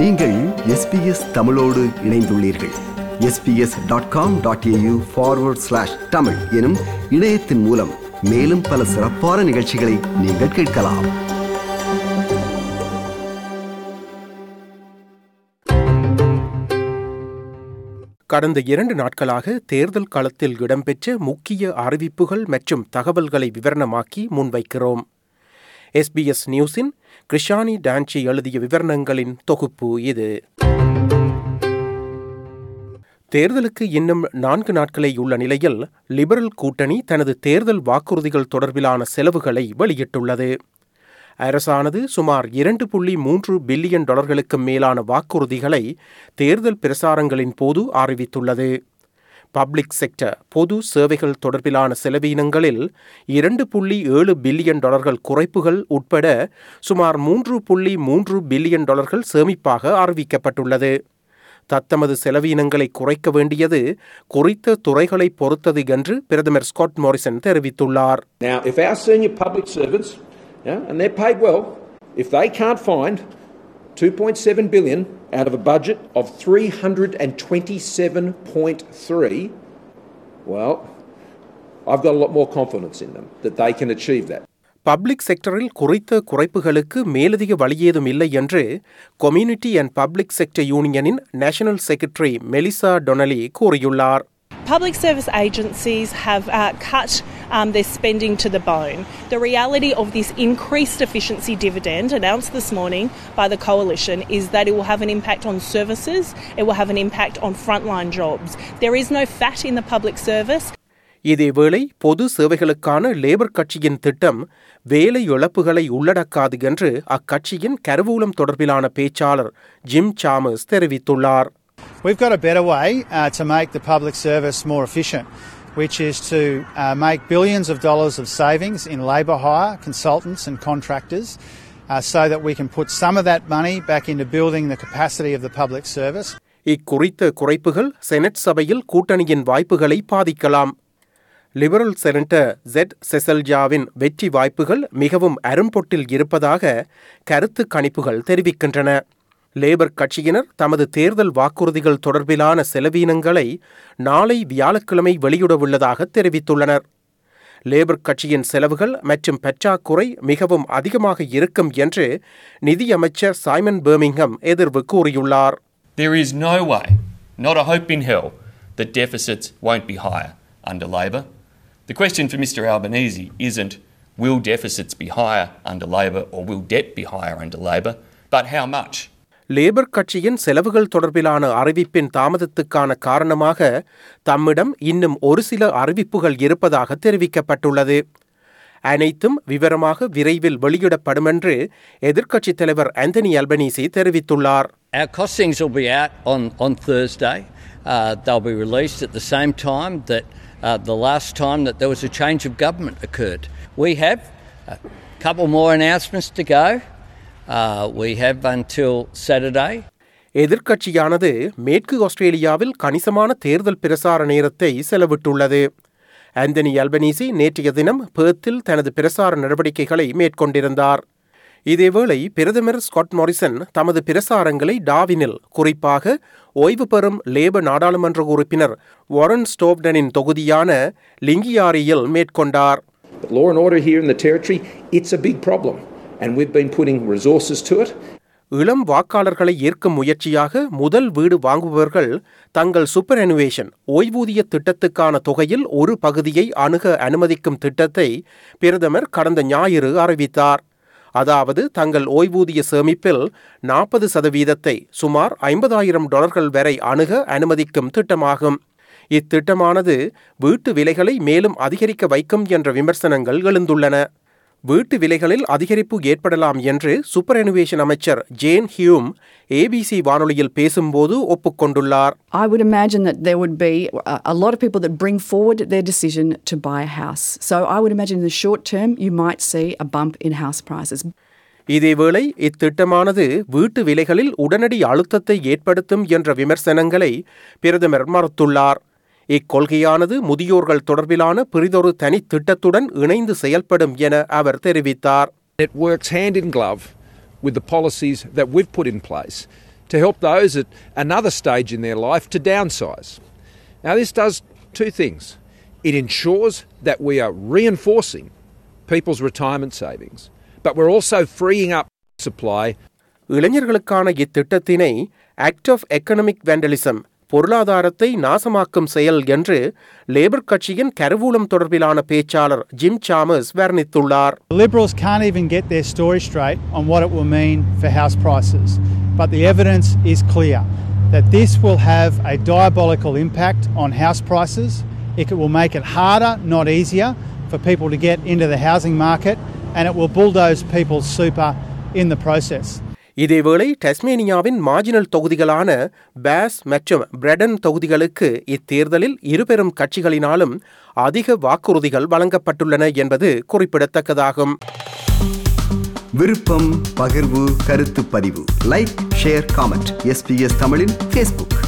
நீங்கள் எஸ்பிஎஸ் தமிழோடு இணைந்துள்ளீர்கள். SBS dot com dot AU forward slash Tamil எனும் இணையத்தின் மூலம் மேலும் பல சிறப்பான நிகழ்ச்சிகளை நீங்கள் கேட்கலாம். கடந்த இரண்டு நாட்களாக தேர்தல் களத்தில் இடம்பெற்ற முக்கிய அறிவிப்புகள் மற்றும் தகவல்களை விவரணமாக்கி முன்வைக்கிறோம். எஸ்பிஎஸ் நியூஸின் கிருஷானி டான்ச்சி எழுதிய விவரணங்களின் தொகுப்பு இது. தேர்தலுக்கு இன்னும் நான்கு நாட்களே உள்ள நிலையில் லிபரல் கூட்டணி தனது தேர்தல் வாக்குறுதிகள் தொடர்பிலான செலவுகளை வெளியிட்டுள்ளது. அரசானது சுமார் இரண்டு புள்ளி மூன்று பில்லியன் டாலர்களுக்கு மேலான வாக்குறுதிகளை தேர்தல் பிரசாரங்களின் போது அறிவித்துள்ளது. பப்ளிக் செக்டர் பொது சேவைகள் தொடர்பிலான செலவீனங்களில் இரண்டு புள்ளி ஏழு பில்லியன் டாலர்கள் குறைப்புகள் உட்பட சுமார் மூன்று புள்ளி மூன்று பில்லியன் டாலர்கள் சேமிப்பாக அறிவிக்கப்பட்டுள்ளது. தத்தமது செலவீனங்களை குறைக்க வேண்டியது குறித்த துறைகளை பொறுத்தது என்று பிரதமர் ஸ்காட் மோரிசன் தெரிவித்துள்ளார். Now, if our senior public servants, yeah, and they're paid well, if they can't find 2.7 billion out of a budget of 327.3, well, I've got a lot more confidence in them that they can achieve that. Public செக்டரில் குறித்த குறைப்புகளுக்கு மேலதிக வழியேதும் இல்லை என்று community and public sector யூனியனின் national secretary Melissa Donnelly கூறியுள்ளார் Public service agencies have uh, cut um, their spending to the bone. The reality of this increased efficiency dividend announced this morning by the coalition is that it will have an impact on services, it will have an impact on frontline jobs. There is no fat in the public service. இதேவேளை பொது சேவைகளுக்கான labour கட்சியின் திட்டம் வேலை இழப்புகளை உள்ளடக்காது என்று அக்கட்சியின் கருவூலம் தொடர்பிலான பேச்சாளர் ஜிம் சாமஸ் தெரிவித்துள்ளார் We've got a better way uh, to make the public service more efficient, which is to uh, make billions of dollars of savings in labour hire, consultants, and contractors. Uh, so that we can put some of that money back into building the capacity of the public service. இக்குறித்த குறைப்புகள் senate சபையில் கூட்டணியின் வாய்ப்புகளை பாதிக்கலாம் liberal senator jet செசல்ஜாவின் வெற்றி வாய்ப்புகள் மிகவும் அரும்பொட்டில் இருப்பதாக கருத்து கணிப்புகள் தெரிவிக்கின்றன லேபர் கட்சியினர் தமது தேர்தல் வாக்குறுதிகள் தொடர்பிலான செலவீனங்களை நாளை வியாழக்கிழமை வெளியிடவுள்ளதாக தெரிவித்துள்ளனர் லேபர் கட்சியின் செலவுகள் மற்றும் பற்றாக்குறை மிகவும் அதிகமாக இருக்கும் என்று நிதியமைச்சர் சைமன் பெர்மிங்ஹம் எதிர்வு கூறியுள்ளார் There is no way, not a hope in hell, that deficits won't be higher under Labor. The question for Mr Albanese isn't will deficits be higher under Labor or will debt be higher under Labor, but how much? Labor கட்சியின் செலவுகள் தொடர்பிலான அறிவிப்பின் தாமதத்துக்கான காரணமாக தம்மிடம் இன்னும் ஒரு சில அறிவிப்புகள் இருப்பதாக தெரிவிக்கப்பட்டுள்ளது அனைத்தும் விவரமாக விரைவில் வெளியிடப்படும் என்று எதிர்க்கட்சித் தலைவர் ஆந்தனி அல்பனீசி தெரிவித்துள்ளார் Our costings will be out on, on Thursday. Uh, they'll be released at the same time that uh, the last time that there was a change of government occurred. We have a couple more announcements to go. Uh, we have until Saturday. எதிர்க்கட்சியானது மேற்கு ஆஸ்திரேலியாவில் கணிசமான தேர்தல் பிரசார நேரத்தை செலவிட்டுள்ளது. Anthony Albanese நேற்றைய தினம் பேர்த்தில் தனது பிரசார நடவடிக்கைகளை மேற்கொண்டிருந்தார். இதேவேளை பிரதமர் ஸ்காட் மாரிசன் தமது பிரசாரங்களை டாவினில் குறிப்பாக ஓய்வு பெறும் லேபர் நாடாளுமன்ற உறுப்பினர் வாரன் ஸ்டோப்டனின் தொகுதியான லிங்கியாரியில் மேற்கொண்டார். Law and order here in the Territory, it's a big problem, and we've been putting resources to it. இளம் வாக்காளர்களை ஏற்கும் முயற்சியாக முதல் வீடு வாங்குபவர்கள் தங்கள் சூப்பர் அனுவேஷன் ஓய்வூதிய திட்டத்துக்கான தொகையில் ஒரு பகுதியை அணுக அனுமதிக்கும் திட்டத்தை பிரதமர் கடந்த ஞாயிறு அறிவித்தார். அதாவது தங்கள் ஓய்வூதிய சேமிப்பில் நாற்பது சதவீதத்தை சுமார் ஐம்பதாயிரம் டாலர்கள் வரை அணுக அனுமதிக்கும் திட்டமாகும். இத்திட்டமானது வீட்டு விலைகளை மேலும் அதிகரிக்க வைக்கும் என்ற விமர்சனங்கள் எழுந்துள்ளன. வீட்டு விலைகளில் அதிகரிப்பு ஏற்படலாம் என்று சூப்பர் அனுவேஷன் அமைச்சர் ஜேன் ஹியூம் ஏபிசி வானொலியில் பேசும்போது ஒப்புக்கொண்டுள்ளார் I would imagine that there would be a a lot of people that bring forward their decision to buy a house. So I would imagine in the short term you might see a bump in house prices. இதேவேளை இத்திட்டமானது வீட்டு விலைகளில் உடனடி அழுத்தத்தை ஏற்படுத்தும் என்ற விமர்சனங்களை பிரதமர் மறுத்துள்ளார் இக்கொள்கையானது முதியோர்கள் தொடர்பிலான பிரிதொரு தனித் திட்டத்துடன் இணைந்து செயல்படும் என அவர் தெரிவித்தார் It works hand in glove with the policies that we've put in place to help those at another stage in their life to downsize. Now, this does two things it ensures that we are reinforcing people's retirement savings, but we're also freeing up supply இளைஞர்களுக்கான இத்திட்டத்தினை act of economic vandalism பொருளாதாரத்தை நாசமாக்கும் செயல் என்று labour கட்சியின் கருவூலம் தொடர்பிலான பேச்சாளர் ஜிம் சாமர்ஸ் வர்ணித்துள்ளார் The Liberals can't even get their story straight on what it will mean for house prices, but the evidence is clear that this will have a diabolical impact on house prices. It will make it harder, not easier, for people to get into the housing market, and it will bulldoze people's super in the process. இதேவேளை டஸ்மேனியாவின் marginal தொகுதிகளான base மற்றும் பிரெடன் தொகுதிகளுக்கு இத்தேர்தலில் இருபெரும் கட்சிகளினாலும் அதிக வாக்குறுதிகள் வழங்கப்பட்டுள்ளன என்பது குறிப்பிடத்தக்கதாகும். விருப்பம் பகிர்வு கருத்து பதிவு. லைக் ஷேர் காமெண்ட் எஸ்பிஎஸ் தமிழின் ஃபேஸ்புக்